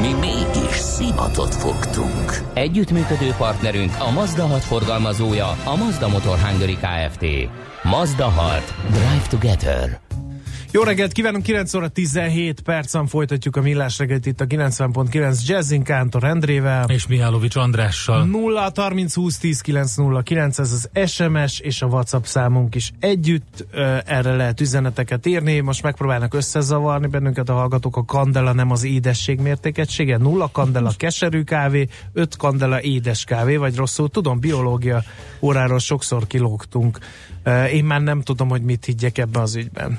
Mi mégis szimatot fogtunk. Együttműködő partnerünk a Mazda 6 forgalmazója, a Mazda Motor Hungary Kft. Mazda 6. Drive Together. Jó reggelt kívánunk, 9 óra 17 percen folytatjuk a millás reggelt itt a 90.9 Jazzin Kántor Endrével. És Mihálovics Andrással. 0 30 20 10 9 0 9, ez az SMS és a WhatsApp számunk is együtt. Erre lehet üzeneteket írni. Most megpróbálnak összezavarni bennünket a hallgatók. A kandela nem az édesség mértékegysége. Nulla kandela keserű kávé, 5 kandela édes kávé, vagy rosszul tudom, biológia óráról sokszor kilógtunk. Én már nem tudom, hogy mit higgyek ebben az ügyben.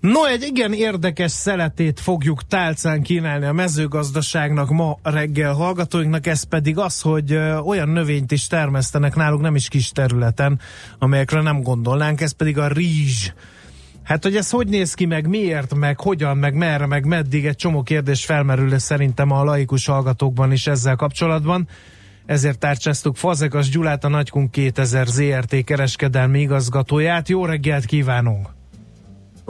No, egy igen érdekes szeletét fogjuk tálcán kínálni a mezőgazdaságnak ma reggel hallgatóinknak, ez pedig az, hogy olyan növényt is termesztenek náluk nem is kis területen, amelyekre nem gondolnánk, ez pedig a rizs. Hát, hogy ez hogy néz ki, meg miért, meg hogyan, meg merre, meg meddig, egy csomó kérdés felmerül szerintem a laikus hallgatókban is ezzel kapcsolatban. Ezért tárcsáztuk Fazekas Gyulát, a Nagykunk 2000 ZRT kereskedelmi igazgatóját. Jó reggelt kívánunk!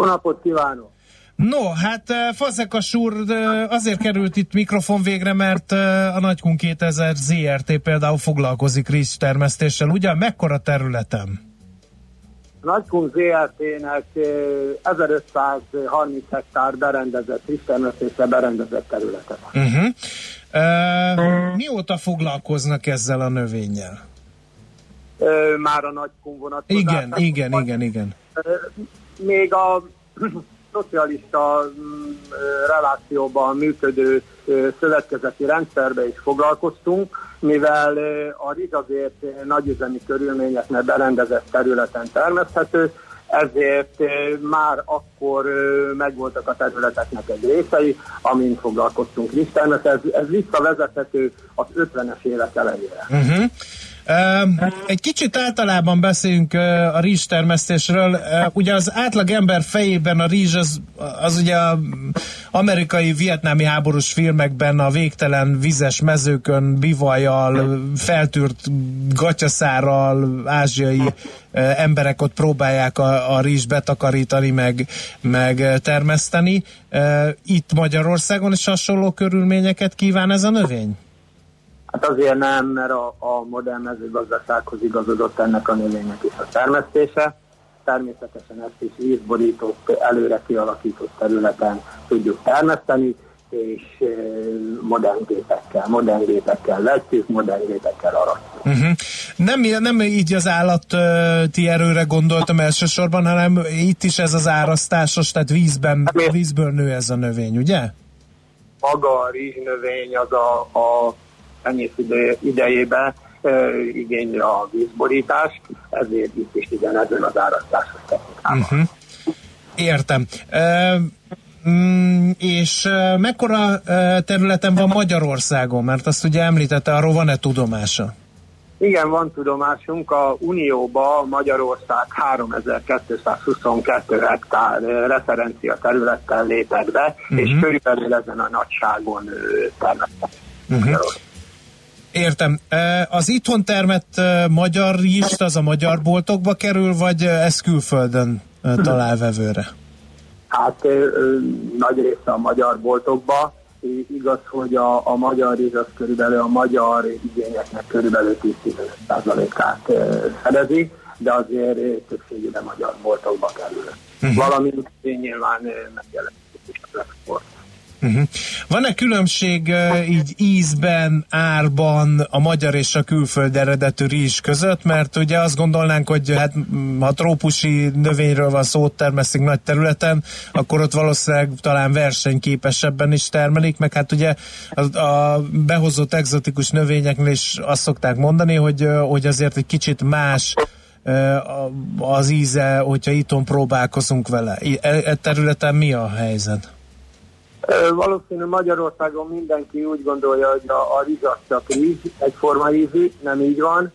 Jó napot kívánok! No, hát eh, Fazekas úr eh, azért került itt mikrofon végre, mert eh, a Nagykun 2000 ZRT például foglalkozik rizstermesztéssel, ugye? Mekkora területen? A Nagykun ZRT-nek 1530 hektár berendezett rizstermesztéssel berendezett területe. Uh-huh. Uh, mióta foglalkoznak ezzel a növényel? Uh, már a Nagykun vonatkozásában. Igen, igen, igen, igen. Uh, még a szocialista mm, relációban működő szövetkezeti rendszerbe is foglalkoztunk, mivel a rizs azért nagyüzemi körülményeknek berendezett területen termeszthető, ezért már akkor megvoltak a területeknek egy részei, amin foglalkoztunk rizstermet. Ez, ez visszavezethető az 50-es évek elejére. Uh-huh. Egy kicsit általában beszélünk a rizs termesztésről. Ugye az átlag ember fejében a rizs az, az ugye a amerikai vietnámi háborús filmekben a végtelen vizes mezőkön bivajjal, feltűrt gatyaszárral, ázsiai emberek ott próbálják a, a rizs betakarítani, meg, meg termeszteni. Itt Magyarországon is hasonló körülményeket kíván ez a növény? Hát azért nem, mert a, a modern mezőgazdasághoz igazodott ennek a növénynek is a termesztése. Természetesen ezt is vízborított, előre kialakított területen tudjuk termeszteni, és e, modern gépekkel, modern gépekkel vetjük, modern gépekkel aratjuk. Uh-huh. Nem, nem így az állati erőre gondoltam elsősorban, hanem itt is ez az árasztásos, tehát vízben, hát, vízből nő ez a növény, ugye? Maga a rizsnövény az a, a tenyész idejében igényli a vízborítást, ezért itt is igen ezen az árasztásos technikában. Uh-huh. Értem. Uh, Mm, és uh, mekkora uh, területen van Magyarországon? Mert azt ugye említette, arról van-e tudomása? Igen, van tudomásunk. A Unióba Magyarország 3222 hektár referencia területtel lépett be, uh-huh. és mhm. körülbelül ezen a nagyságon termesztett. Uh-huh. Értem. Az itthon termett magyar rizst az a magyar boltokba kerül, vagy ez külföldön talál vevőre? Hát nagy része a magyar boltokba. Igaz, hogy a, a magyar rizs az körülbelül a magyar igényeknek körülbelül 10-15%-át fedezi, de azért többségében magyar boltokba kerül. Uh-huh. Valamint nyilván megjelenik is az export. Uh-huh. Van-e különbség uh, így ízben, árban a magyar és a külföld eredetű rizs között? Mert ugye azt gondolnánk, hogy hát ha trópusi növényről van szó, termeszik nagy területen, akkor ott valószínűleg talán versenyképesebben is termelik, meg hát ugye a, a behozott egzotikus növényeknél is azt szokták mondani, hogy, hogy azért egy kicsit más az íze, hogyha itthon próbálkozunk vele. E, e területen mi a helyzet? Valószínű Magyarországon mindenki úgy gondolja, hogy a, a rizs csak rizs, egyforma ízű, nem így van.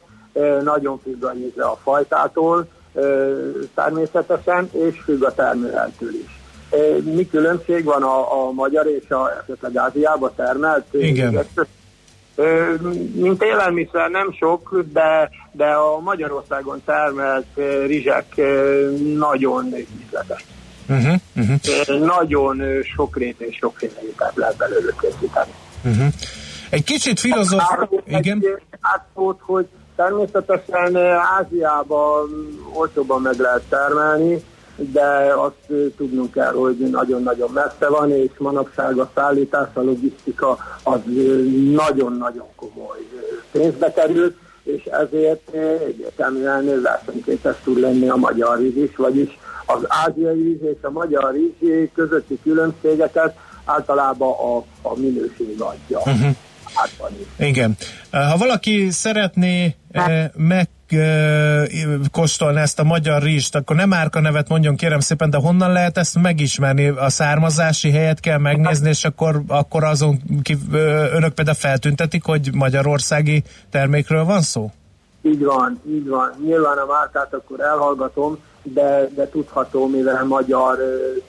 Nagyon függ a íze a fajtától természetesen, és függ a termőheltől is. Mi különbség van a, a magyar és a esetleg Ázsiába termelt? Igen. Mint élelmiszer nem sok, de, de a Magyarországon termelt rizsek nagyon ízletes. Uh-huh, uh-huh. Nagyon sokréte és sokféle ételt lehet belőle készíteni. Uh-huh. Egy kicsit filozóf... Igen? Átszót, hogy természetesen Ázsiában olcsóban meg lehet termelni, de azt tudnunk kell, hogy nagyon-nagyon messze van, és manapság a szállítás, a logisztika az nagyon-nagyon komoly pénzbe kerül, és ezért egyértelműen versenyképes tud lenni a magyar rizs is, vagyis az ázsiai rizs és a magyar rizs közötti különbségeket általában a, a minőség adja. Uh-huh. Igen. Ha valaki szeretné eh, megkóstolni ezt a magyar rizst, akkor nem márka nevet mondjon kérem szépen, de honnan lehet ezt megismerni? A származási helyet kell megnézni, és akkor, akkor azon ki, önök például feltüntetik, hogy magyarországi termékről van szó? Így van, így van. Nyilván a márkát akkor elhallgatom, de, de tudható, mivel magyar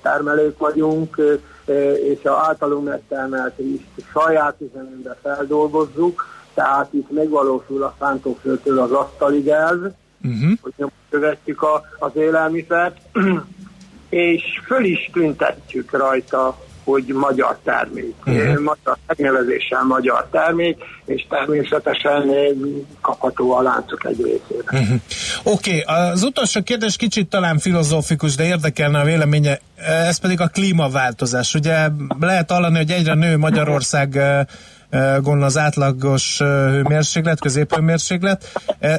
termelők vagyunk, és a általunk megtermelt is saját üzemünkbe feldolgozzuk, tehát itt megvalósul a szántóföldtől az asztalig elv, uh-huh. hogy nyomon követjük a, az élelmiszert, és föl is tüntetjük rajta hogy magyar termék, uh-huh. magyar megnevezéssel magyar termék, és természetesen kapható a láncok egy részére. Uh-huh. Oké, okay, az utolsó kérdés kicsit talán filozófikus, de érdekelne a véleménye, ez pedig a klímaváltozás. Ugye lehet hallani, hogy egyre nő Magyarország gondolom az átlagos hőmérséklet, középhőmérséklet.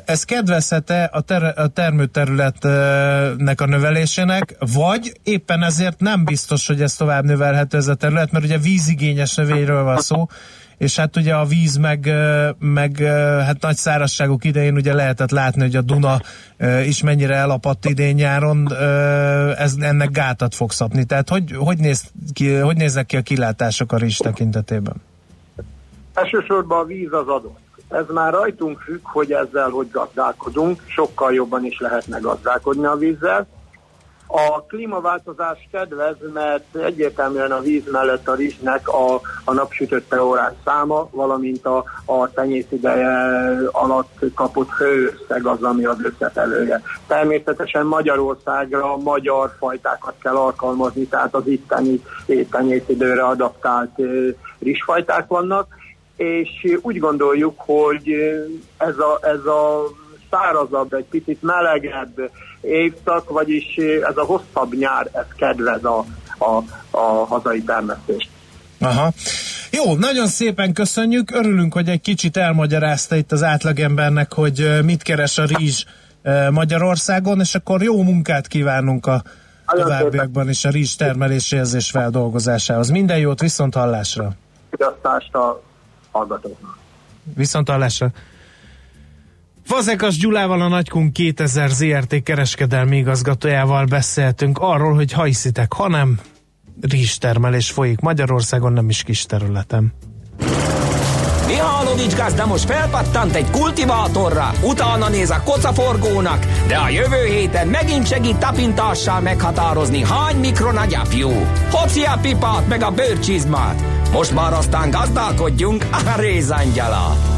Ez kedvezhet-e a, ter- a termőterületnek a növelésének, vagy éppen ezért nem biztos, hogy ez tovább növelhető ez a terület, mert ugye vízigényes növényről van szó, és hát ugye a víz meg, meg hát nagy szárazságok idején ugye lehetett látni, hogy a Duna is mennyire elapadt idén nyáron, ez ennek gátat fog szapni. Tehát hogy, hogy, néz ki, hogy néznek ki a kilátások a rizs tekintetében? Elsősorban a víz az adott. Ez már rajtunk függ, hogy ezzel hogy gazdálkodunk, sokkal jobban is lehetne gazdálkodni a vízzel. A klímaváltozás kedvez, mert egyértelműen a víz mellett a rizsnek a, a napsütötte órás száma, valamint a, a tenyészideje alatt kapott hőösszeg az, ami az összefelője. Természetesen Magyarországra magyar fajtákat kell alkalmazni, tehát az itteni tenyészidőre adaptált rizsfajták vannak, és úgy gondoljuk, hogy ez a, ez a szárazabb, egy picit melegebb évszak, vagyis ez a hosszabb nyár, ez kedvez a, a, a hazai termesztést. Aha. Jó, nagyon szépen köszönjük, örülünk, hogy egy kicsit elmagyarázta itt az átlagembernek, hogy mit keres a rizs Magyarországon, és akkor jó munkát kívánunk a továbbiakban is a rizs termeléséhez és feldolgozásához. Minden jót, viszont hallásra! Fogyasztást a hallgatóknak. Viszont hallásra. Fazekas Gyulával a Nagykun 2000 ZRT kereskedelmi igazgatójával beszéltünk arról, hogy ha hiszitek, ha nem, rizstermelés folyik Magyarországon, nem is kis területen. Mihálovics gazda most felpattant egy kultivátorra, utána néz a kocaforgónak, de a jövő héten megint segít tapintással meghatározni, hány mikron a gyapjú. Hoci a pipát meg a bőrcsizmát. Most már aztán gazdálkodjunk a rézangyala.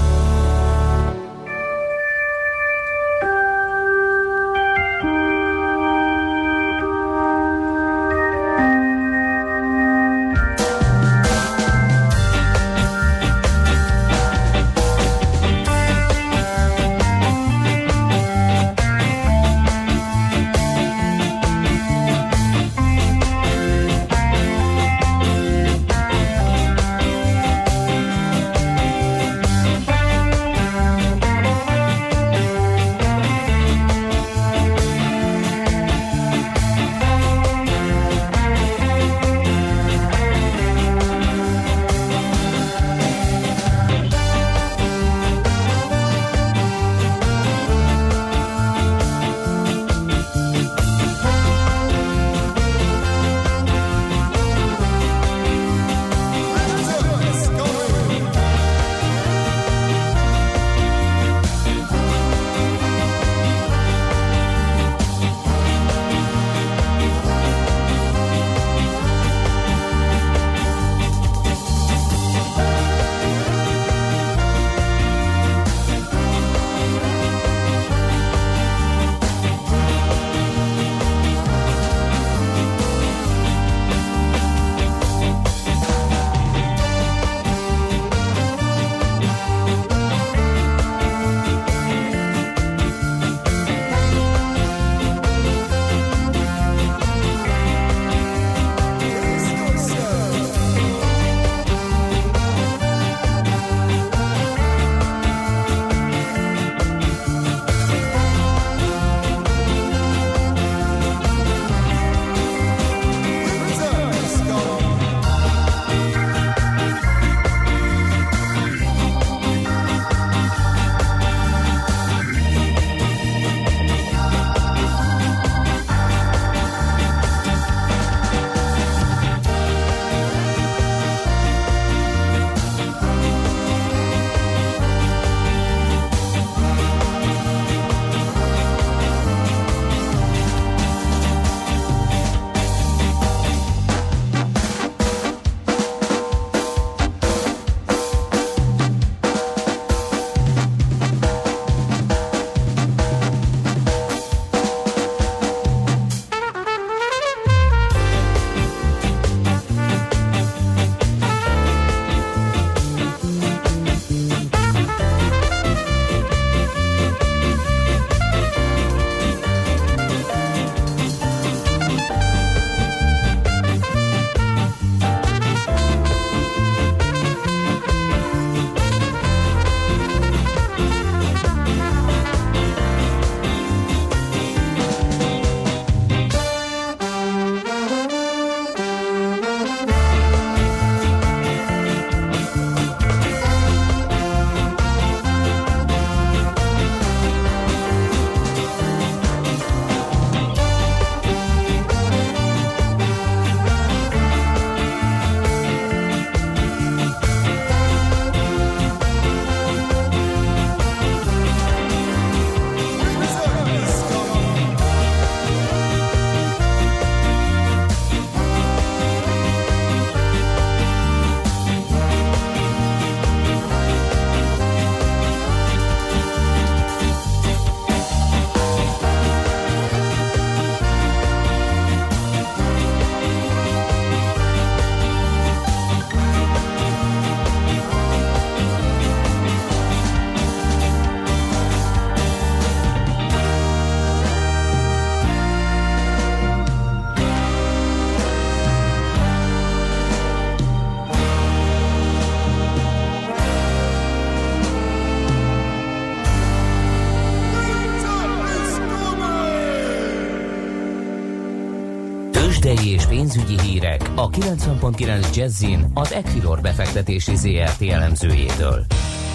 A 90.9 Jazzin az Equilor befektetési ZRT elemzőjétől.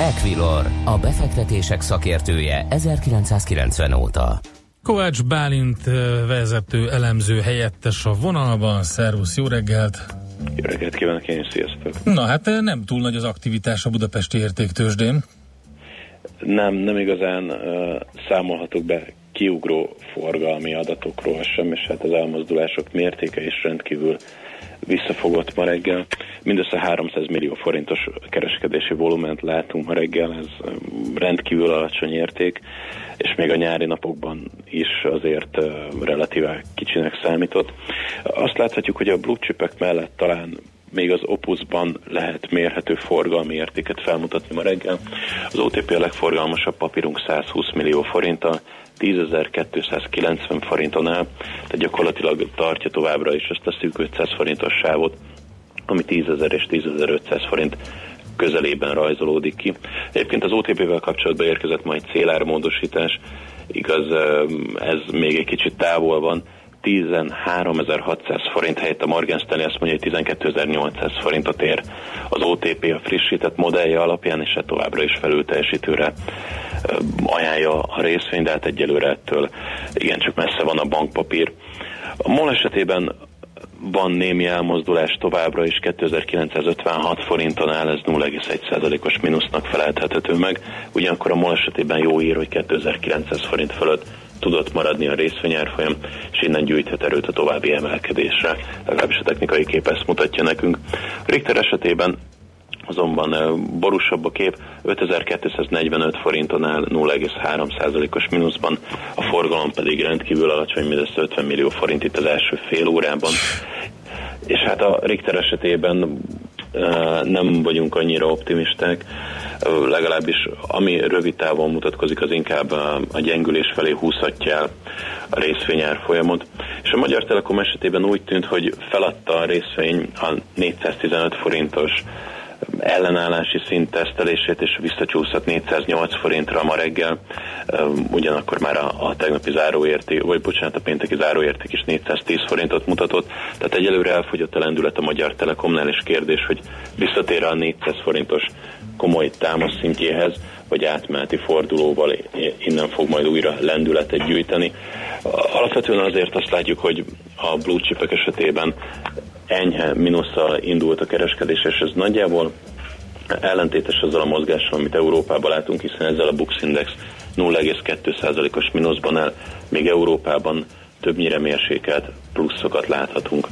Equilor, a befektetések szakértője 1990 óta. Kovács Bálint vezető elemző helyettes a vonalban. Szervusz, jó reggelt! Jó reggelt kívánok, én is sziasztok! Na hát nem túl nagy az aktivitás a budapesti értéktősdén. Nem, nem igazán uh, számolhatok be kiugró forgalmi adatokról sem, és hát az elmozdulások mértéke is rendkívül visszafogott ma reggel. Mindössze 300 millió forintos kereskedési volument látunk ma reggel, ez rendkívül alacsony érték, és még a nyári napokban is azért relatíve kicsinek számított. Azt láthatjuk, hogy a blue chipek mellett talán még az Opusban lehet mérhető forgalmi értéket felmutatni ma reggel. Az OTP a legforgalmasabb papírunk 120 millió forinttal, 10.290 forinton áll, tehát gyakorlatilag tartja továbbra is ezt a szűk 500 forintos sávot, ami 10.000 és 10.500 forint közelében rajzolódik ki. Egyébként az OTP-vel kapcsolatban érkezett majd célármódosítás, igaz, ez még egy kicsit távol van, 13.600 forint helyett a Morgan Stanley azt mondja, hogy 12.800 forintot ér az OTP a frissített modellje alapján, és hát továbbra is felül teljesítőre ajánlja a részvény, de hát egyelőre ettől igencsak messze van a bankpapír. A MOL esetében van némi elmozdulás továbbra is, 2956 forinton áll, ez 0,1%-os mínusznak felelthető meg, ugyanakkor a MOL esetében jó ír, hogy 2900 forint fölött tudott maradni a részvényárfolyam, és innen gyűjthet erőt a további emelkedésre. Legalábbis a technikai kép ezt mutatja nekünk. Richter esetében azonban borúsabb a kép, 5245 forinton áll 0,3%-os mínuszban, a forgalom pedig rendkívül alacsony, mindössze 50 millió forint itt az első fél órában. És hát a Richter esetében nem vagyunk annyira optimisták, legalábbis ami rövid távon mutatkozik, az inkább a gyengülés felé húzhatja el a részvényár folyamot. És a Magyar Telekom esetében úgy tűnt, hogy feladta a részvény a 415 forintos ellenállási szint tesztelését, és visszacsúszott 408 forintra ma reggel, ugyanakkor már a, a tegnapi záróérték, vagy bocsánat, a pénteki záróérték is 410 forintot mutatott, tehát egyelőre elfogyott a lendület a Magyar Telekomnál, és kérdés, hogy visszatér a 400 forintos komoly támasz szintjéhez, vagy átmeneti fordulóval innen fog majd újra lendületet gyűjteni. Alapvetően azért azt látjuk, hogy a blue chipek esetében enyhe mínusszal indult a kereskedés, és ez nagyjából ellentétes azzal a mozgással, amit Európában látunk, hiszen ezzel a Bux Index 0,2%-os mínuszban el, még Európában többnyire mérsékelt pluszokat láthatunk.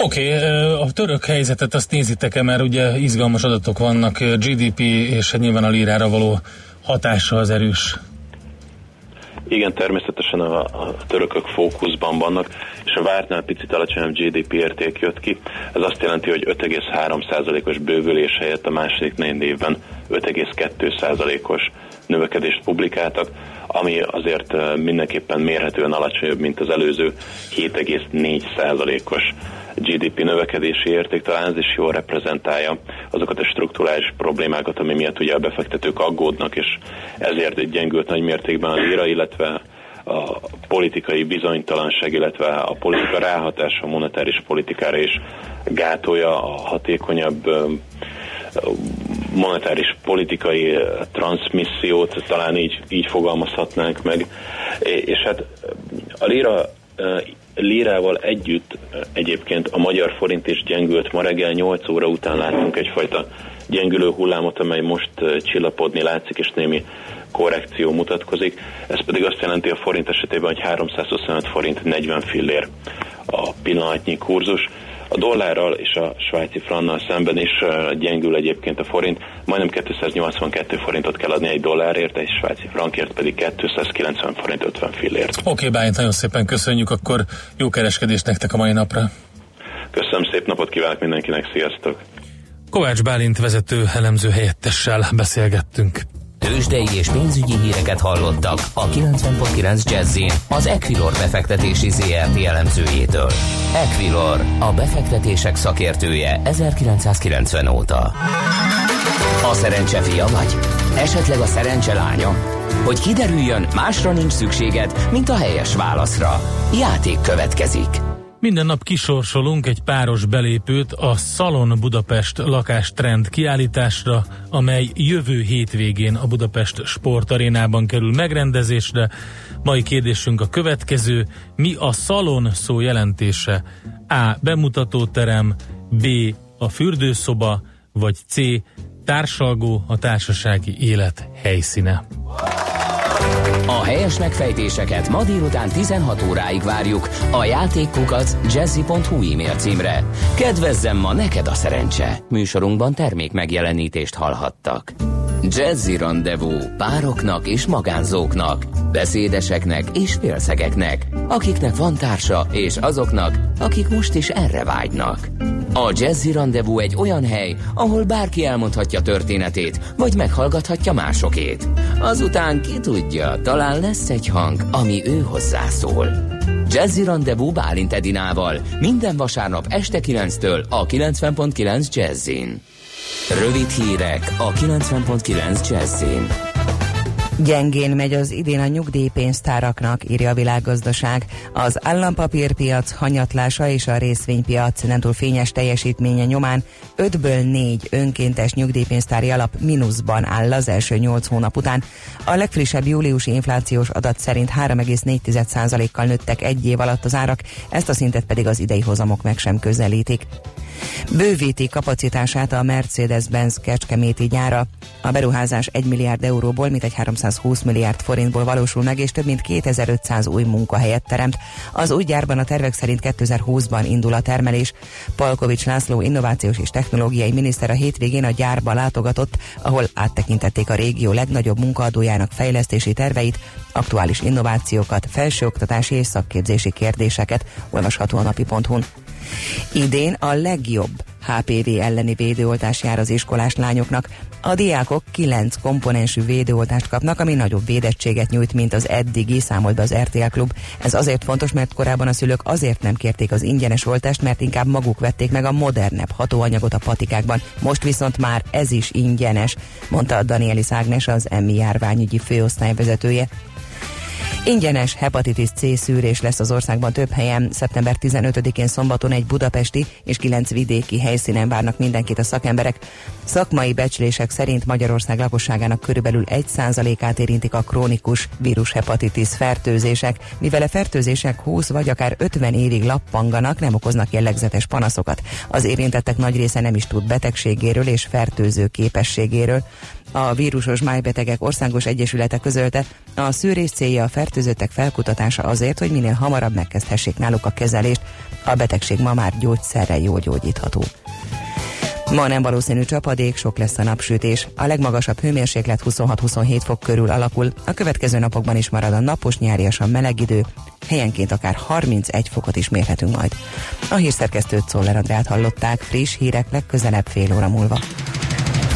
Oké, okay, a török helyzetet azt nézitek-e, mert ugye izgalmas adatok vannak, GDP és nyilván a lírára való hatása az erős. Igen, természetesen a, a törökök fókuszban vannak, és a vártnál picit alacsonyabb GDP érték jött ki. Ez azt jelenti, hogy 5,3%-os bővülés helyett a második négy évben 5,2%-os növekedést publikáltak, ami azért mindenképpen mérhetően alacsonyabb, mint az előző 7,4%-os GDP növekedési érték, talán ez is jól reprezentálja azokat a strukturális problémákat, ami miatt ugye a befektetők aggódnak, és ezért gyengült nagy mértékben a lira, illetve a politikai bizonytalanság, illetve a politika ráhatása a monetáris politikára is gátolja a hatékonyabb monetáris politikai transmissziót, talán így, így fogalmazhatnánk meg. És hát a lira lírával együtt egyébként a magyar forint is gyengült. Ma reggel 8 óra után láttunk egyfajta gyengülő hullámot, amely most csillapodni látszik, és némi korrekció mutatkozik. Ez pedig azt jelenti a forint esetében, hogy 325 forint 40 fillér a pillanatnyi kurzus. A dollárral és a svájci frannal szemben is gyengül egyébként a forint, majdnem 282 forintot kell adni egy dollárért, egy svájci frankért pedig 290 forint 50 fillért. Oké, okay, Bálint, nagyon szépen köszönjük, akkor jó kereskedést nektek a mai napra. Köszönöm, szép napot kívánok mindenkinek, sziasztok! Kovács Bálint vezető elemző helyettessel beszélgettünk. Tőzsdei és pénzügyi híreket hallottak a 90.9 jazz az Equilor befektetési ZRT elemzőjétől. Equilor, a befektetések szakértője 1990 óta. A szerencse fia vagy? Esetleg a szerencse lánya? Hogy kiderüljön, másra nincs szükséged, mint a helyes válaszra. Játék következik. Minden nap kisorsolunk egy páros belépőt a Szalon Budapest lakástrend kiállításra, amely jövő hétvégén a Budapest Sportarénában kerül megrendezésre. Mai kérdésünk a következő. Mi a Szalon szó jelentése? A. Bemutatóterem, B. A fürdőszoba, vagy C. Társalgó a társasági élet helyszíne. A helyes megfejtéseket ma délután 16 óráig várjuk a játékkukac jazzy.hu e-mail címre. Kedvezzem ma neked a szerencse! Műsorunkban termék megjelenítést hallhattak. Jazzy Rendezvú pároknak és magánzóknak, beszédeseknek és félszegeknek, akiknek van társa és azoknak, akik most is erre vágynak. A Jazzy Rendezvú egy olyan hely, ahol bárki elmondhatja történetét, vagy meghallgathatja másokét. Azután ki tudja, talán lesz egy hang, ami ő hozzászól. Jazzy Rendezvú Bálint Edinával minden vasárnap este 9-től a 90.9 Jazzin. Rövid hírek a 90.9 Jazzin. Gyengén megy az idén a nyugdíjpénztáraknak, írja a világgazdaság. Az állampapírpiac hanyatlása és a részvénypiac nem túl fényes teljesítménye nyomán 5-ből 4 önkéntes nyugdíjpénztári alap mínuszban áll az első 8 hónap után. A legfrissebb júliusi inflációs adat szerint 3,4%-kal nőttek egy év alatt az árak, ezt a szintet pedig az idei hozamok meg sem közelítik. Bővíti kapacitását a Mercedes-Benz Kecskeméti gyára. A beruházás 1 milliárd euróból, mint egy 320 milliárd forintból valósul meg, és több mint 2500 új munkahelyet teremt. Az új gyárban a tervek szerint 2020-ban indul a termelés. Palkovics László innovációs és technológiai miniszter a hétvégén a gyárba látogatott, ahol áttekintették a régió legnagyobb munkaadójának fejlesztési terveit, aktuális innovációkat, felsőoktatási és szakképzési kérdéseket, olvasható a napi.hu-n. Idén a legjobb HPV elleni védőoltás jár az iskolás lányoknak. A diákok 9 komponensű védőoltást kapnak, ami nagyobb védettséget nyújt, mint az eddigi, számolt be az RTL Klub. Ez azért fontos, mert korábban a szülők azért nem kérték az ingyenes oltást, mert inkább maguk vették meg a modernebb hatóanyagot a patikákban. Most viszont már ez is ingyenes, mondta a Danielis Ágnes, az emmi járványügyi főosztályvezetője. Ingyenes hepatitis C szűrés lesz az országban több helyen. Szeptember 15-én szombaton egy budapesti és kilenc vidéki helyszínen várnak mindenkit a szakemberek. Szakmai becslések szerint Magyarország lakosságának körülbelül 1%-át érintik a krónikus vírushepatitis fertőzések. Mivel a fertőzések 20 vagy akár 50 évig lappanganak, nem okoznak jellegzetes panaszokat. Az érintettek nagy része nem is tud betegségéről és fertőző képességéről. A vírusos májbetegek országos egyesülete közölte, a szűrés célja a fertőzöttek felkutatása azért, hogy minél hamarabb megkezdhessék náluk a kezelést. A betegség ma már gyógyszerrel jól gyógyítható. Ma nem valószínű csapadék, sok lesz a napsütés. A legmagasabb hőmérséklet 26-27 fok körül alakul. A következő napokban is marad a napos, nyáriasan meleg idő. Helyenként akár 31 fokot is mérhetünk majd. A hírszerkesztőt Szoller Andrát hallották, friss hírek legközelebb fél óra múlva.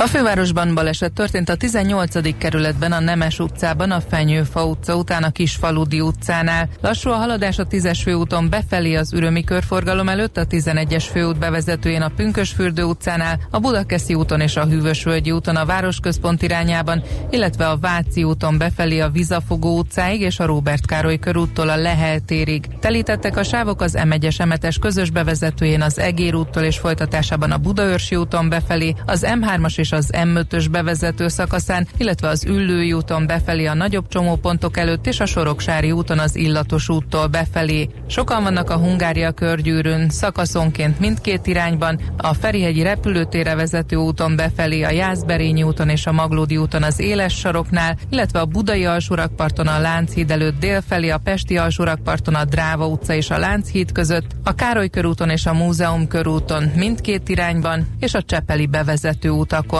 a fővárosban baleset történt a 18. kerületben a Nemes utcában, a Fenyőfa utca után a Kisfaludi utcánál. Lassú a haladás a 10-es főúton befelé az Ürömi körforgalom előtt, a 11-es főút bevezetőjén a Pünkösfürdő utcánál, a Budakeszi úton és a Hűvösvölgyi úton a városközpont irányában, illetve a Váci úton befelé a Vizafogó utcáig és a Róbert Károly körúttól a Lehel térig. Telítettek a sávok az M1-es m közös bevezetőjén az Egér úttól és folytatásában a Budaörsi úton befelé, az M3-as és és az M5-ös bevezető szakaszán, illetve az Üllői úton befelé a nagyobb csomópontok előtt és a Soroksári úton az Illatos úttól befelé. Sokan vannak a Hungária körgyűrűn, szakaszonként mindkét irányban, a Ferihegyi repülőtére vezető úton befelé, a Jászberényi úton és a Maglódi úton az Éles saroknál, illetve a Budai alsórakparton a Lánchíd előtt délfelé, a Pesti alsórakparton a Dráva utca és a Lánchíd között, a Károly körúton és a Múzeum körúton mindkét irányban, és a Csepeli bevezető utakon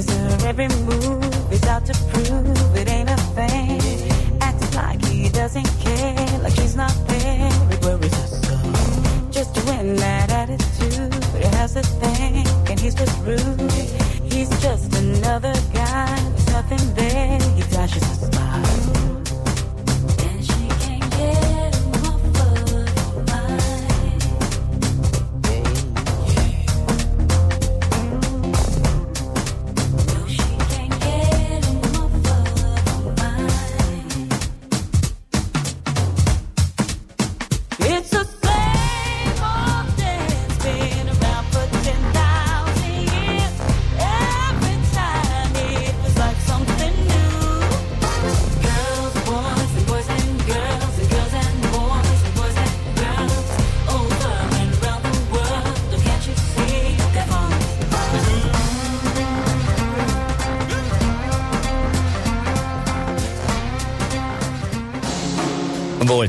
Sees every move is out to prove it ain't a thing. Acts like he doesn't care, like she's not there. It worries her so. Just to win that attitude, it has a thing, and he's just rude.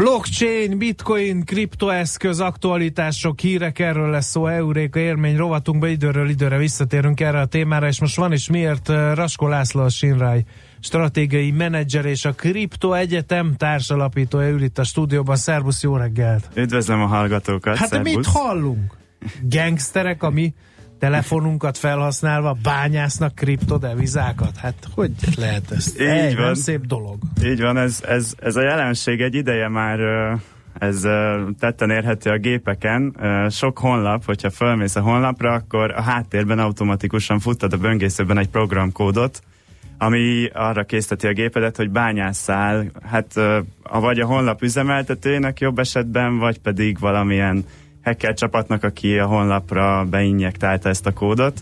Blockchain, bitcoin, kriptoeszköz, aktualitások, hírek, erről lesz szó Euréka élmény rovatunkba, időről időre visszatérünk erre a témára, és most van is miért uh, Rasko László a Sinrai stratégiai menedzser és a Kripto Egyetem társalapítója ül itt a stúdióban. Szervusz, jó reggelt! Üdvözlöm a hallgatókat. Hát szervusz. mit hallunk? Gangsterek, ami telefonunkat felhasználva bányásznak kriptodevizákat? Hát hogy lehet ez? Így nem van. szép dolog. Így van, ez, ez, ez a jelenség egy ideje már ez tetten érhető a gépeken. Sok honlap, hogyha fölmész a honlapra, akkor a háttérben automatikusan futtad a böngészőben egy programkódot, ami arra készteti a gépedet, hogy bányásszál, hát vagy a honlap üzemeltetőjének jobb esetben, vagy pedig valamilyen hacker csapatnak, aki a honlapra beinjektálta ezt a kódot.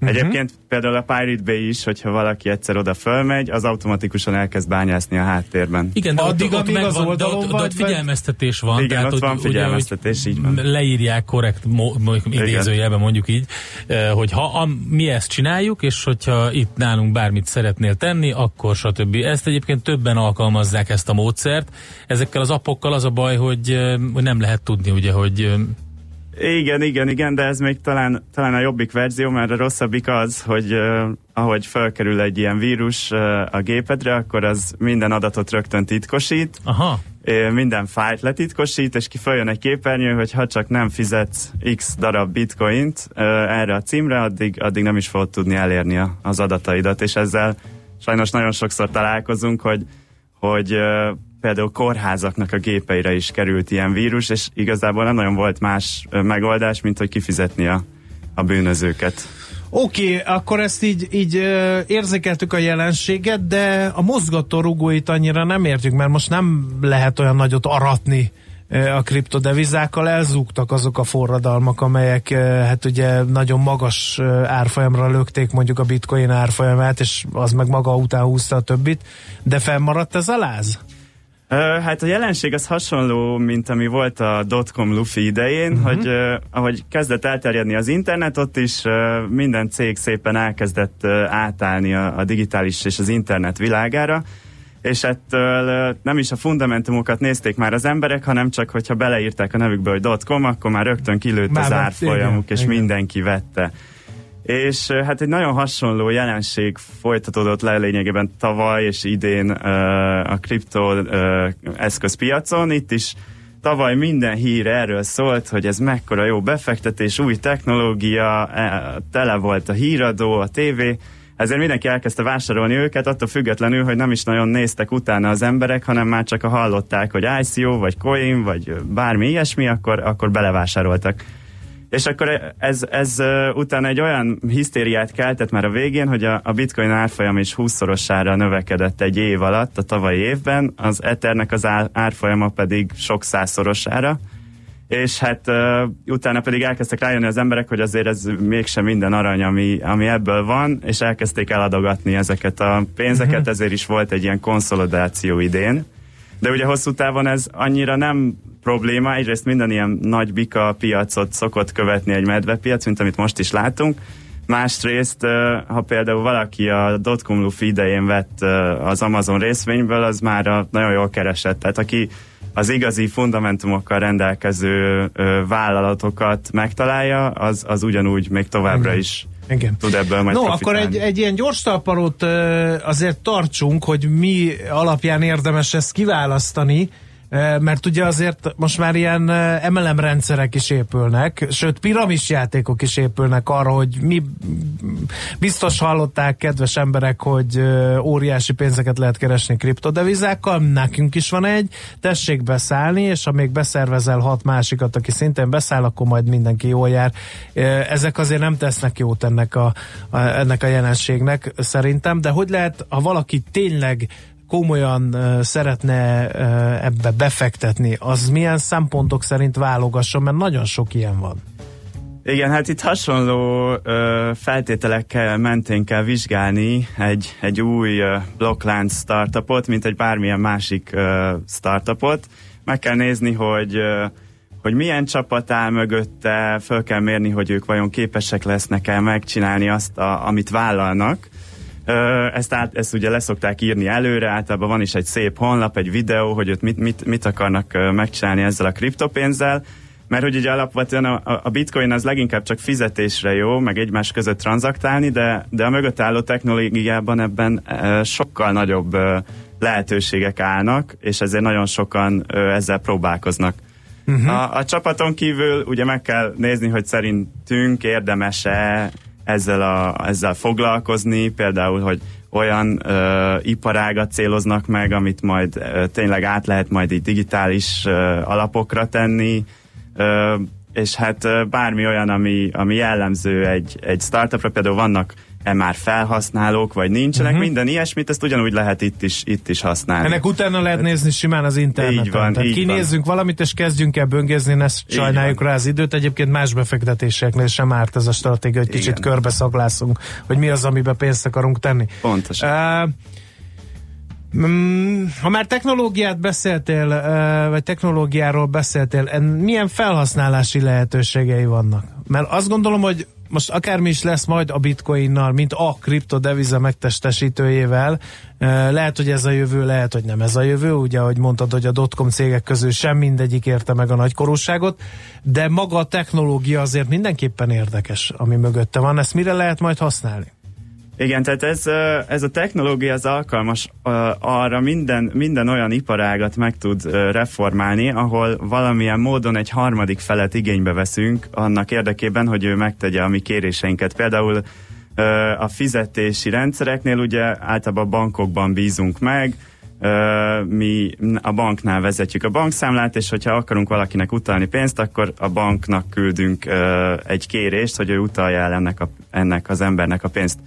Uh-huh. Egyébként például a Pirate Bay is, hogyha valaki egyszer oda fölmegy, az automatikusan elkezd bányászni a háttérben. Igen, de Addig, ott, ott amíg az de oldalon ott, de ott vagy, vagy- figyelmeztetés van. Igen, tehát, ott hogy- van ugye, figyelmeztetés, hogy így van. Leírják korrekt, idézőjelben mondjuk így, eh, hogy ha a, mi ezt csináljuk, és hogyha itt nálunk bármit szeretnél tenni, akkor stb. Ezt egyébként többen alkalmazzák ezt a módszert. Ezekkel az appokkal az a baj, hogy, eh, hogy nem lehet tudni, ugye, hogy eh, Igen, igen, igen, de ez még talán, talán a jobbik verzió, mert a rosszabbik az, hogy uh, ahogy felkerül egy ilyen vírus uh, a gépedre, akkor az minden adatot rögtön titkosít, aha, ö, minden fájlt letitkosít, és ki följön egy képernyő, hogy ha csak nem fizetsz x darab bitcoint ö, erre a címre, addig, addig nem is fogod tudni elérni a, az adataidat, és ezzel sajnos nagyon sokszor találkozunk, hogy, hogy ö, például kórházaknak a gépeire is került ilyen vírus, és igazából nem nagyon volt más megoldás, mint hogy kifizetni a, a bűnözőket. Oké, okay, akkor ezt így, így érzékeltük a jelenséget, de a mozgató rugóit annyira nem értjük, mert most nem lehet olyan nagyot aratni a kriptodevizákkal, elzúgtak azok a forradalmak, amelyek hát ugye nagyon magas árfolyamra lökték mondjuk a bitcoin árfolyamát, és az meg maga után húzta a többit, de fennmaradt ez a láz? Hát a jelenség az hasonló, mint ami volt a dotcom lufi idején, uh-huh. hogy uh, ahogy kezdett elterjedni az internet, ott is uh, minden cég szépen elkezdett uh, átállni a, a digitális és az internet világára, és ettől uh, nem is a fundamentumokat nézték már az emberek, hanem csak, hogyha beleírták a nevükbe, hogy .com, akkor már rögtön kilőtt Már az árfolyamuk, igen, és igen. mindenki vette. És hát egy nagyon hasonló jelenség folytatódott le lényegében tavaly és idén a kripto eszközpiacon. Itt is tavaly minden hír erről szólt, hogy ez mekkora jó befektetés, új technológia, e, tele volt a híradó, a tévé, ezért mindenki elkezdte vásárolni őket, attól függetlenül, hogy nem is nagyon néztek utána az emberek, hanem már csak a hallották, hogy ICO, vagy Coin, vagy bármi ilyesmi, akkor, akkor belevásároltak. És akkor ez, ez utána egy olyan hisztériát keltett már a végén, hogy a, a bitcoin árfolyam is 20-szorosára növekedett egy év alatt, a tavalyi évben, az Ethernek az ár, árfolyama pedig sok százszorosára, és hát uh, utána pedig elkezdtek rájönni az emberek, hogy azért ez mégsem minden arany, ami, ami ebből van, és elkezdték eladogatni ezeket a pénzeket, uh-huh. ezért is volt egy ilyen konszolidáció idén. De ugye hosszú távon ez annyira nem probléma. Egyrészt minden ilyen nagy bika piacot szokott követni egy medvepiac, mint amit most is látunk. Másrészt, ha például valaki a dotcom lufi idején vett az Amazon részvényből, az már nagyon jól keresett. Tehát aki az igazi fundamentumokkal rendelkező vállalatokat megtalálja, az, az ugyanúgy még továbbra Igen. is igen. tud ebből majd No, profitálni. akkor egy, egy ilyen gyors talparót azért tartsunk, hogy mi alapján érdemes ezt kiválasztani, mert ugye azért most már ilyen MLM rendszerek is épülnek, sőt piramis játékok is épülnek arra, hogy mi biztos hallották, kedves emberek, hogy óriási pénzeket lehet keresni kriptodevizákkal, nekünk is van egy, tessék beszállni, és ha még beszervezel hat másikat, aki szintén beszáll, akkor majd mindenki jól jár. Ezek azért nem tesznek jót ennek a, a, ennek a jelenségnek szerintem, de hogy lehet, ha valaki tényleg komolyan szeretne ebbe befektetni, az milyen szempontok szerint válogasson, mert nagyon sok ilyen van. Igen, hát itt hasonló ö, feltételekkel mentén kell vizsgálni egy, egy új ö, blokklánc startupot, mint egy bármilyen másik ö, startupot. Meg kell nézni, hogy ö, hogy milyen csapat áll mögötte, föl kell mérni, hogy ők vajon képesek lesznek-e megcsinálni azt, a, amit vállalnak. Ezt, át, ezt ugye leszokták írni előre, általában van is egy szép honlap, egy videó, hogy ott mit, mit, mit akarnak megcsinálni ezzel a kriptopénzzel, mert hogy ugye alapvetően a, a bitcoin az leginkább csak fizetésre jó, meg egymás között tranzaktálni, de, de a mögött álló technológiában ebben sokkal nagyobb lehetőségek állnak, és ezért nagyon sokan ezzel próbálkoznak. Uh-huh. A, a csapaton kívül ugye meg kell nézni, hogy szerintünk érdemes-e ezzel, a, ezzel foglalkozni, például, hogy olyan ö, iparágat céloznak meg, amit majd ö, tényleg át lehet majd így digitális ö, alapokra tenni, ö, és hát bármi olyan, ami, ami jellemző egy, egy startupra, például vannak e már felhasználók, vagy nincsenek, uh-huh. minden ilyesmit, ezt ugyanúgy lehet itt is, itt is használni. Ennek utána lehet nézni simán az interneten. Így van, Tehát így kinézzünk van. valamit, és kezdjünk el böngézni, ne sajnáljuk rá az időt. Egyébként más befektetéseknél sem árt ez a stratégia, hogy kicsit körbeszaglászunk, hogy mi az, amiben pénzt akarunk tenni. Pontosan. Uh, ha már technológiát beszéltél, vagy technológiáról beszéltél, milyen felhasználási lehetőségei vannak? Mert azt gondolom, hogy most akármi is lesz majd a bitcoinnal, mint a kriptodeviza megtestesítőjével, lehet, hogy ez a jövő, lehet, hogy nem ez a jövő, ugye, ahogy mondtad, hogy a dotcom cégek közül sem mindegyik érte meg a nagykorúságot, de maga a technológia azért mindenképpen érdekes, ami mögötte van. Ezt mire lehet majd használni? Igen, tehát ez, ez a technológia az alkalmas arra minden, minden olyan iparágat meg tud reformálni, ahol valamilyen módon egy harmadik felet igénybe veszünk annak érdekében, hogy ő megtegye a mi kéréseinket. Például a fizetési rendszereknél ugye általában bankokban bízunk meg, mi a banknál vezetjük a bankszámlát, és hogyha akarunk valakinek utalni pénzt, akkor a banknak küldünk egy kérést, hogy ő utalja el ennek, a, ennek az embernek a pénzt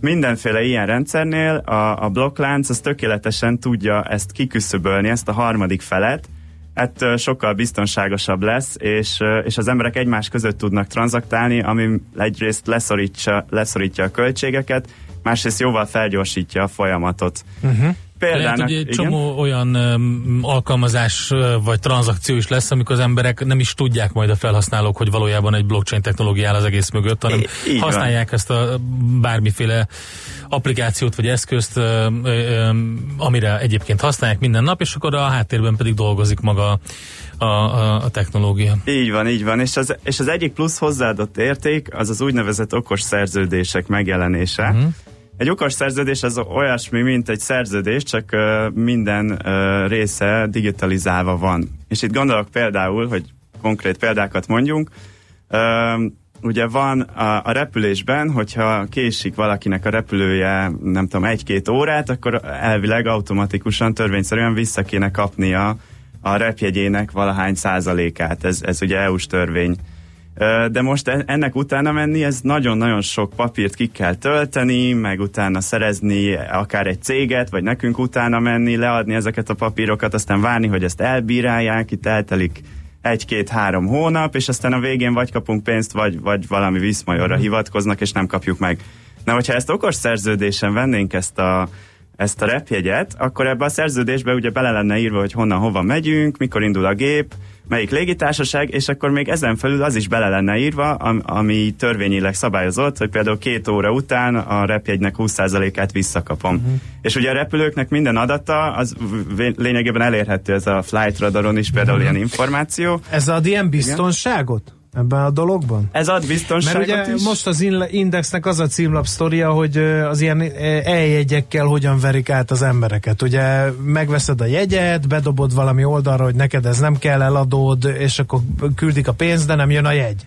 mindenféle ilyen rendszernél a, a blokklánc az tökéletesen tudja ezt kiküszöbölni, ezt a harmadik felet, ettől sokkal biztonságosabb lesz, és, és az emberek egymás között tudnak tranzaktálni, ami egyrészt leszorítja, leszorítja a költségeket, másrészt jóval felgyorsítja a folyamatot. Uh-huh. Például Lehet, hogy egy csomó olyan um, alkalmazás vagy tranzakció is lesz, amikor az emberek nem is tudják majd a felhasználók, hogy valójában egy blockchain technológia áll az egész mögött, hanem I- használják van. ezt a bármiféle applikációt vagy eszközt, uh, um, amire egyébként használják minden nap, és akkor a háttérben pedig dolgozik maga a, a, a technológia. Így van, így van, és az, és az egyik plusz hozzáadott érték az az úgynevezett okos szerződések megjelenése. Uh-huh egy okos szerződés az olyasmi, mint egy szerződés, csak minden része digitalizálva van. És itt gondolok például, hogy konkrét példákat mondjunk, ugye van a, a repülésben, hogyha késik valakinek a repülője, nem tudom, egy-két órát, akkor elvileg automatikusan, törvényszerűen vissza kéne kapnia a repjegyének valahány százalékát. Ez, ez ugye EU-s törvény. De most e- ennek utána menni, ez nagyon-nagyon sok papírt ki kell tölteni, meg utána szerezni akár egy céget, vagy nekünk utána menni, leadni ezeket a papírokat, aztán várni, hogy ezt elbírálják, itt eltelik egy-két-három hónap, és aztán a végén vagy kapunk pénzt, vagy, vagy valami viszmajorra hivatkoznak, és nem kapjuk meg. Na, hogyha ezt okos szerződésen vennénk ezt a, ezt a repjegyet, akkor ebbe a szerződésbe ugye bele lenne írva, hogy honnan, hova megyünk, mikor indul a gép, melyik légitársaság, és akkor még ezen felül az is bele lenne írva, am- ami törvényileg szabályozott, hogy például két óra után a repjegynek 20%-át visszakapom. Uh-huh. És ugye a repülőknek minden adata, az lényegében elérhető ez a flight radaron is például uh-huh. ilyen információ. Ez ad ilyen biztonságot ebben a dologban? Ez ad biztonságot Mert ugye is. most az in- Indexnek az a címlap sztoria, hogy az ilyen eljegyekkel hogyan verik át az embereket. Ugye megveszed a jegyet, bedobod valami oldalra, hogy neked ez nem kell, eladod, és akkor küldik a pénzt, de nem jön a jegy.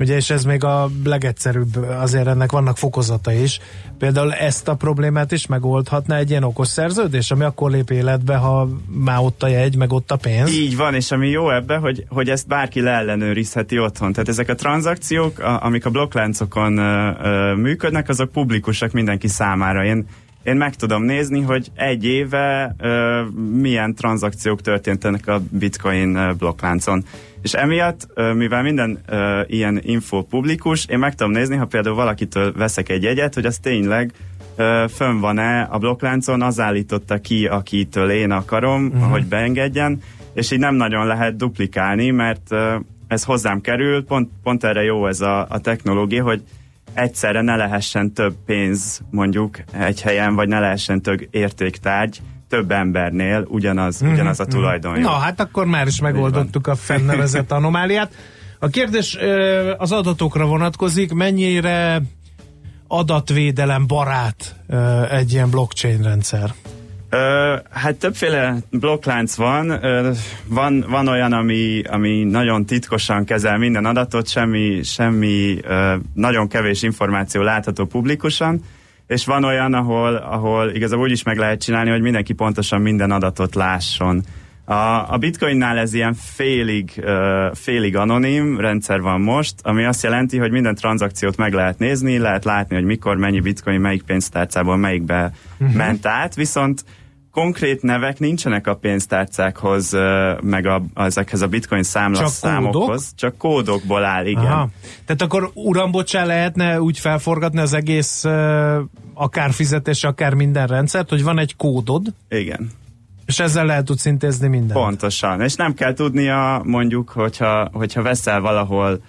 Ugye, és ez még a legegyszerűbb, azért ennek vannak fokozata is. Például ezt a problémát is megoldhatna egy ilyen okos szerződés, ami akkor lép életbe, ha már ott a jegy, meg ott a pénz. Így van, és ami jó ebbe, hogy, hogy ezt bárki leellenőrizheti otthon. Tehát ezek a tranzakciók, a, amik a blokkláncokon ö, ö, működnek, azok publikusak mindenki számára. Én, én meg tudom nézni, hogy egy éve ö, milyen tranzakciók történtenek a bitcoin blokkláncon. És emiatt, ö, mivel minden ö, ilyen info publikus, én meg tudom nézni, ha például valakitől veszek egy jegyet, hogy az tényleg ö, fönn van-e a blokkláncon, az állította ki, akitől én akarom, uh-huh. hogy beengedjen, és így nem nagyon lehet duplikálni, mert ö, ez hozzám kerül, pont, pont erre jó ez a, a technológia, hogy egyszerre ne lehessen több pénz mondjuk egy helyen, vagy ne lehessen több értéktárgy több embernél ugyanaz, ugyanaz a tulajdonjog. Na, hát akkor már is megoldottuk a fennnevezett anomáliát. A kérdés az adatokra vonatkozik, mennyire adatvédelem barát egy ilyen blockchain rendszer? Ö, hát többféle blokklánc van. Ö, van, van olyan, ami, ami nagyon titkosan kezel minden adatot, semmi, semmi ö, nagyon kevés információ látható publikusan, és van olyan, ahol, ahol igazából úgy is meg lehet csinálni, hogy mindenki pontosan minden adatot lásson. A, a bitcoinnál ez ilyen félig, uh, félig anonim rendszer van most, ami azt jelenti, hogy minden tranzakciót meg lehet nézni, lehet látni, hogy mikor mennyi bitcoin, melyik pénztárcából melyikbe uh-huh. ment át, viszont konkrét nevek nincsenek a pénztárcákhoz, meg a, ezekhez a bitcoin számlaszámokhoz, kódok? csak kódokból áll, igen. Aha. Tehát akkor uram, bocsá, lehetne úgy felforgatni az egész akár fizetés, akár minden rendszert, hogy van egy kódod, Igen. és ezzel lehet tudsz intézni mindent. Pontosan. És nem kell tudnia, mondjuk, hogyha, hogyha veszel valahol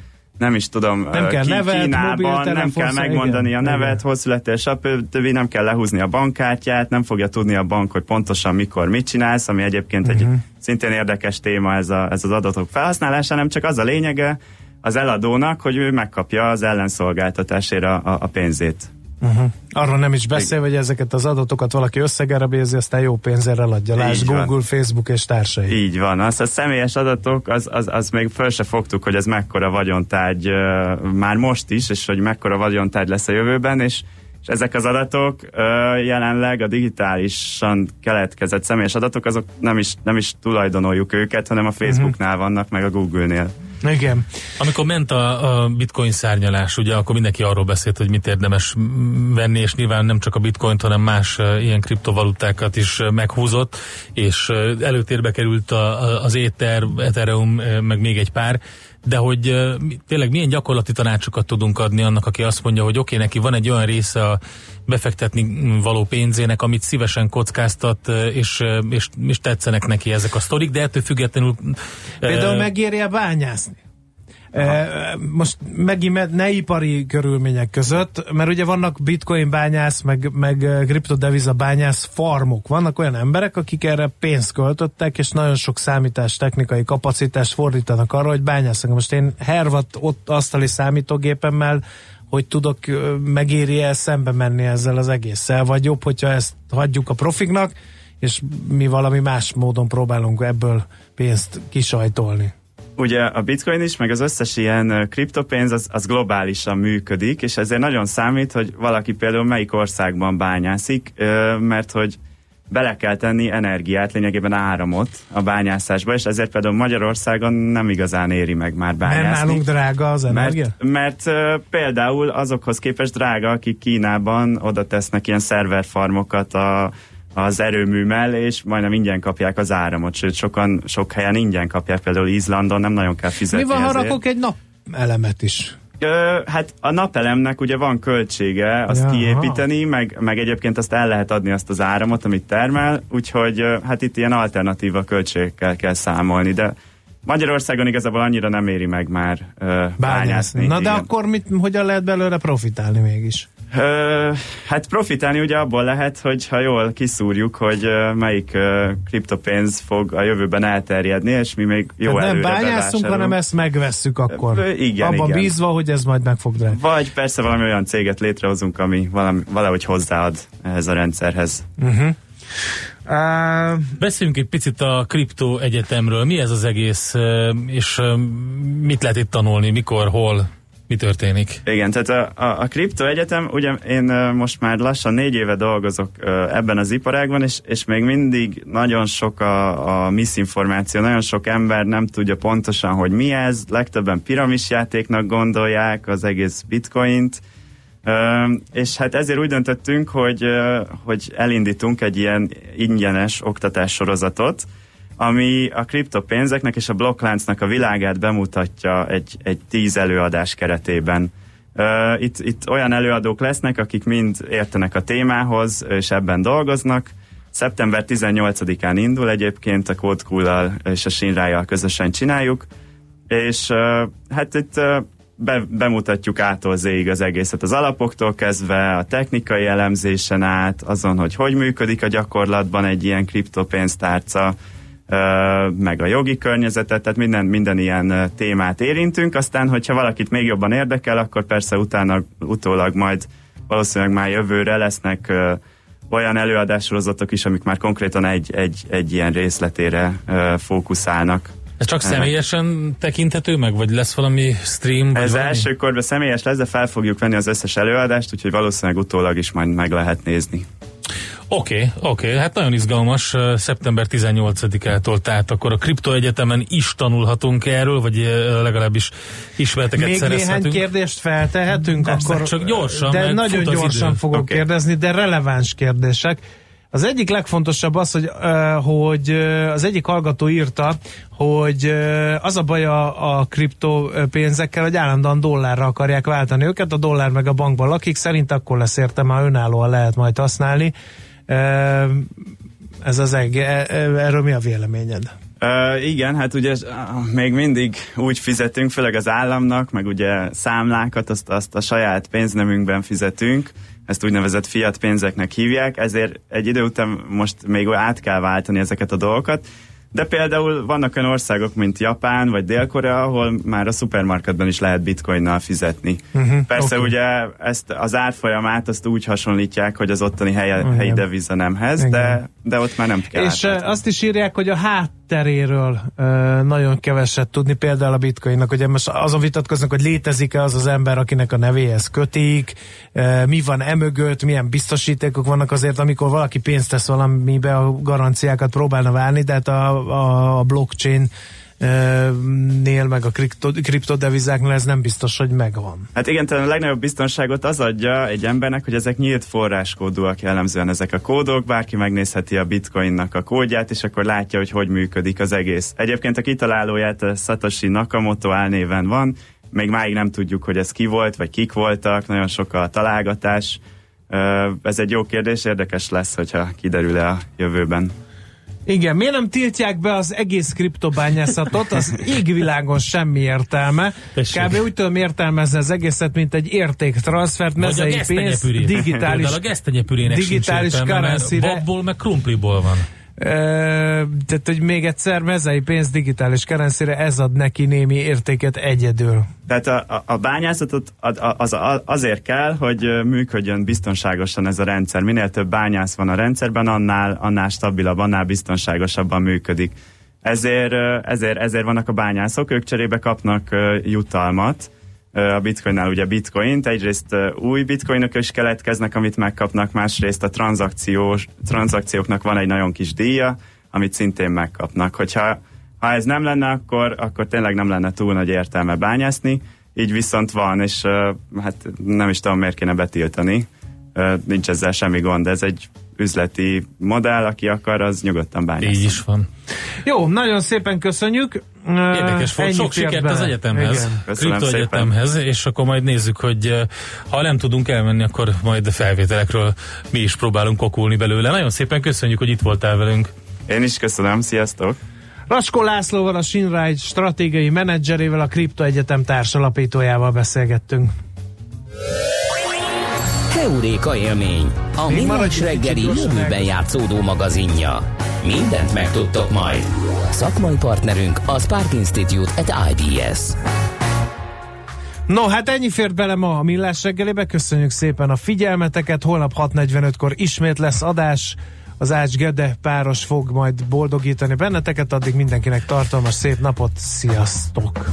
nem is tudom, Nem kell neved, Kínában, mobiltelefon, nem kell igen, megmondani a igen. nevet, hol születtél, stb. nem kell lehúzni a bankkártyát, nem fogja tudni a bank, hogy pontosan mikor mit csinálsz, ami egyébként uh-huh. egy Mhm. szintén érdekes téma ez, a, ez az adatok felhasználása, nem csak az a lényege az eladónak, hogy ő megkapja az ellenszolgáltatásére a, a pénzét. Uh-huh. Arról nem is beszél, hogy ezeket az adatokat valaki összegerebézi, aztán jó pénzzel eladja. Lásd van. Google, Facebook és társai. Így van. Azt a személyes adatok, az, az, az még föl se fogtuk, hogy ez mekkora vagyontárgy ö, már most is, és hogy mekkora vagyontárgy lesz a jövőben, és, és ezek az adatok jelenleg a digitálisan keletkezett személyes adatok, azok nem is, nem is tulajdonoljuk őket, hanem a Facebooknál vannak, meg a Google-nél. Igen. Amikor ment a, a bitcoin szárnyalás, ugye, akkor mindenki arról beszélt, hogy mit érdemes venni, és nyilván nem csak a bitcoint, hanem más ilyen kriptovalutákat is meghúzott, és előtérbe került a, az Ether, Ethereum, meg még egy pár, de hogy tényleg milyen gyakorlati tanácsokat tudunk adni annak, aki azt mondja, hogy oké, okay, neki van egy olyan része a befektetni való pénzének, amit szívesen kockáztat, és, és, és tetszenek neki ezek a sztorik, de ettől függetlenül Például uh, megéri-e bányászni? E, most megint ne ipari körülmények között, mert ugye vannak bitcoin bányász, meg, meg eh, kriptodeviza bányász farmok. Vannak olyan emberek, akik erre pénzt költöttek, és nagyon sok számítás technikai kapacitást fordítanak arra, hogy bányásznak. Most én hervat ott asztali számítógépemmel, hogy tudok, ö, megéri-e szembe menni ezzel az egésszel, vagy jobb, hogyha ezt hagyjuk a profiknak, és mi valami más módon próbálunk ebből pénzt kisajtolni. Ugye a bitcoin is, meg az összes ilyen kriptopénz az, az globálisan működik, és ezért nagyon számít, hogy valaki például melyik országban bányászik, mert hogy bele kell tenni energiát, lényegében áramot a bányászásba, és ezért például Magyarországon nem igazán éri meg már Mert bányászni. nálunk drága az energia? Mert, mert például azokhoz képest drága, akik Kínában oda tesznek ilyen szerverfarmokat a, az erőmű mellé, és majdnem ingyen kapják az áramot, sőt sokan, sok helyen ingyen kapják, például Izlandon nem nagyon kell Mi fizetni van, ha rakok egy nap elemet is? Ö, hát a napelemnek ugye van költsége azt Jaha. kiépíteni, meg, meg egyébként azt el lehet adni azt az áramot, amit termel, úgyhogy hát itt ilyen alternatíva költségekkel kell számolni, de Magyarországon igazából annyira nem éri meg már ö, bányászni. Na de igen. akkor mit, hogyan lehet belőle profitálni mégis? Ö, hát profitálni ugye abból lehet, hogy ha jól kiszúrjuk, hogy ö, melyik ö, kriptopénz fog a jövőben elterjedni, és mi még jó Tehát nem bányászunk, hanem ezt megvesszük akkor. Ö, igen, Abban igen. bízva, hogy ez majd meg fog drágulni. Vagy persze valami olyan céget létrehozunk, ami valami, valahogy hozzáad ehhez a rendszerhez. Uh, Beszéljünk egy picit a kriptó egyetemről. Mi ez az egész, és mit lehet itt tanulni, mikor, hol, mi történik? Igen, tehát a, a, a Kripto Egyetem, ugye én most már lassan négy éve dolgozok ebben az iparágban, és, és még mindig nagyon sok a, a misinformáció, nagyon sok ember nem tudja pontosan, hogy mi ez, legtöbben piramisjátéknak gondolják az egész bitcoint, és hát ezért úgy döntöttünk, hogy, hogy elindítunk egy ilyen ingyenes oktatássorozatot, ami a kriptopénzeknek és a blokkláncnak a világát bemutatja egy, egy tíz előadás keretében. Ö, Itt, itt olyan előadók lesznek, akik mind értenek a témához, és ebben dolgoznak. Szeptember 18-án indul egyébként a Code és a Shinrai-jal közösen csináljuk, és ö, hát itt ö, be, bemutatjuk ától zéig az egészet, az alapoktól kezdve, a technikai elemzésen át, azon, hogy hogy működik a gyakorlatban egy ilyen kriptopénztárca, meg a jogi környezetet, tehát minden, minden ilyen témát érintünk, aztán, hogyha valakit még jobban érdekel, akkor persze utána, utólag majd valószínűleg már jövőre lesznek olyan előadássorozatok is, amik már konkrétan egy, egy, egy ilyen részletére fókuszálnak. Ez csak személyesen tekinthető meg, vagy lesz valami stream? vagy Ez valami? első korban személyes lesz, de fel fogjuk venni az összes előadást, úgyhogy valószínűleg utólag is majd meg lehet nézni. Oké, okay, oké, okay. hát nagyon izgalmas, szeptember 18-ától, tehát akkor a Kripto Egyetemen is tanulhatunk erről, vagy legalábbis ismereteket még néhány szerezhetünk. kérdést feltehetünk, Persze, akkor csak gyorsan, de nagyon az gyorsan idő. fogok Oké. kérdezni, de releváns kérdések. Az egyik legfontosabb az, hogy, hogy az egyik hallgató írta, hogy az a baj a, a kriptó pénzekkel, hogy állandóan dollárra akarják váltani őket, a dollár meg a bankban lakik, szerint akkor lesz értelme, ha önállóan lehet majd használni. Ez az eg- e- e- erről mi a véleményed? Uh, igen, hát ugye uh, még mindig úgy fizetünk, főleg az államnak, meg ugye számlákat, azt, azt a saját pénznemünkben fizetünk, ezt úgynevezett fiat pénzeknek hívják, ezért egy idő után most még át kell váltani ezeket a dolgokat, de például vannak olyan országok, mint Japán vagy Dél-Korea, ahol már a szupermarketben is lehet bitcoinnal fizetni. Uh-huh, Persze oké. ugye ezt az árfolyamát azt úgy hasonlítják, hogy az ottani helye, helyi deviza nemhez, de, de ott már nem kell És ö, átváltani. azt is írják, hogy a hátteréről ö, nagyon keveset tudni, például a bitcoinnak. Ugye most azon vitatkoznak, hogy létezik-e az az ember, akinek a nevéhez kötik, mi van emögött, milyen biztosítékok vannak azért, amikor valaki pénzt tesz valamibe, a garanciákat próbálna válni, de hát a, a, a blockchain nél, meg a kripto, kriptodevizáknál ez nem biztos, hogy megvan. Hát igen, talán a legnagyobb biztonságot az adja egy embernek, hogy ezek nyílt forráskódúak jellemzően ezek a kódok, bárki megnézheti a bitcoinnak a kódját, és akkor látja, hogy hogy működik az egész. Egyébként a kitalálóját a Satoshi Nakamoto álnéven van, még máig nem tudjuk, hogy ez ki volt, vagy kik voltak, nagyon sok a találgatás. Ez egy jó kérdés, érdekes lesz, hogyha kiderül-e a jövőben. Igen, miért nem tiltják be az egész kriptobányászatot? Az égvilágon semmi értelme. Tessék. Kb. úgy tudom értelmezni az egészet, mint egy értéktranszfert, mezei pénz, digitális, Például a gesztenyepürének digitális értelme, mert babból meg krumpliból van. Tehát, hogy még egyszer mezei pénz digitális kerenszére ez ad neki némi értéket egyedül. Tehát a, a, bányászatot az, az, az azért kell, hogy működjön biztonságosan ez a rendszer. Minél több bányász van a rendszerben, annál, annál stabilabb, annál biztonságosabban működik. ezért, ezért, ezért vannak a bányászok, ők cserébe kapnak jutalmat, a bitcoinnál ugye bitcoint, egyrészt új bitcoinok is keletkeznek, amit megkapnak, másrészt a tranzakciós, tranzakcióknak van egy nagyon kis díja, amit szintén megkapnak. Hogyha ha ez nem lenne, akkor, akkor tényleg nem lenne túl nagy értelme bányászni, így viszont van, és hát nem is tudom, miért kéne betiltani. Nincs ezzel semmi gond, ez egy üzleti modell, aki akar, az nyugodtan bányász. Így is van. Jó, nagyon szépen köszönjük. Érdekes volt, sok sikert bele. az egyetemhez, Igen. Köszönöm kriptoegyetemhez, és akkor majd nézzük, hogy ha nem tudunk elmenni, akkor majd a felvételekről mi is próbálunk okulni belőle. Nagyon szépen köszönjük, hogy itt voltál velünk. Én is köszönöm, sziasztok! Raskó Lászlóval, a Shinride stratégiai menedzserével, a Kripto Egyetem társalapítójával beszélgettünk. Heuréka élmény, a millás reggeli jövőben játszódó magazinja. Mindent megtudtok majd. Szakmai partnerünk a Spark Institute at IBS. No, hát ennyi fért bele ma a Millás reggelébe. Köszönjük szépen a figyelmeteket. Holnap 6.45-kor ismét lesz adás. Az Ács Gede páros fog majd boldogítani benneteket. Addig mindenkinek tartalmas szép napot. Sziasztok!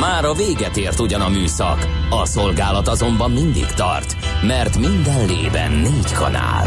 Már a véget ért ugyan a műszak, a szolgálat azonban mindig tart, mert minden lében négy kanál.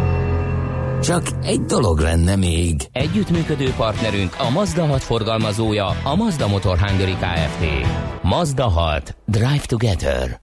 Csak egy dolog lenne még. Együttműködő partnerünk a Mazda 6 forgalmazója, a Mazda Motor Hungary Kft. Mazda 6. Drive Together.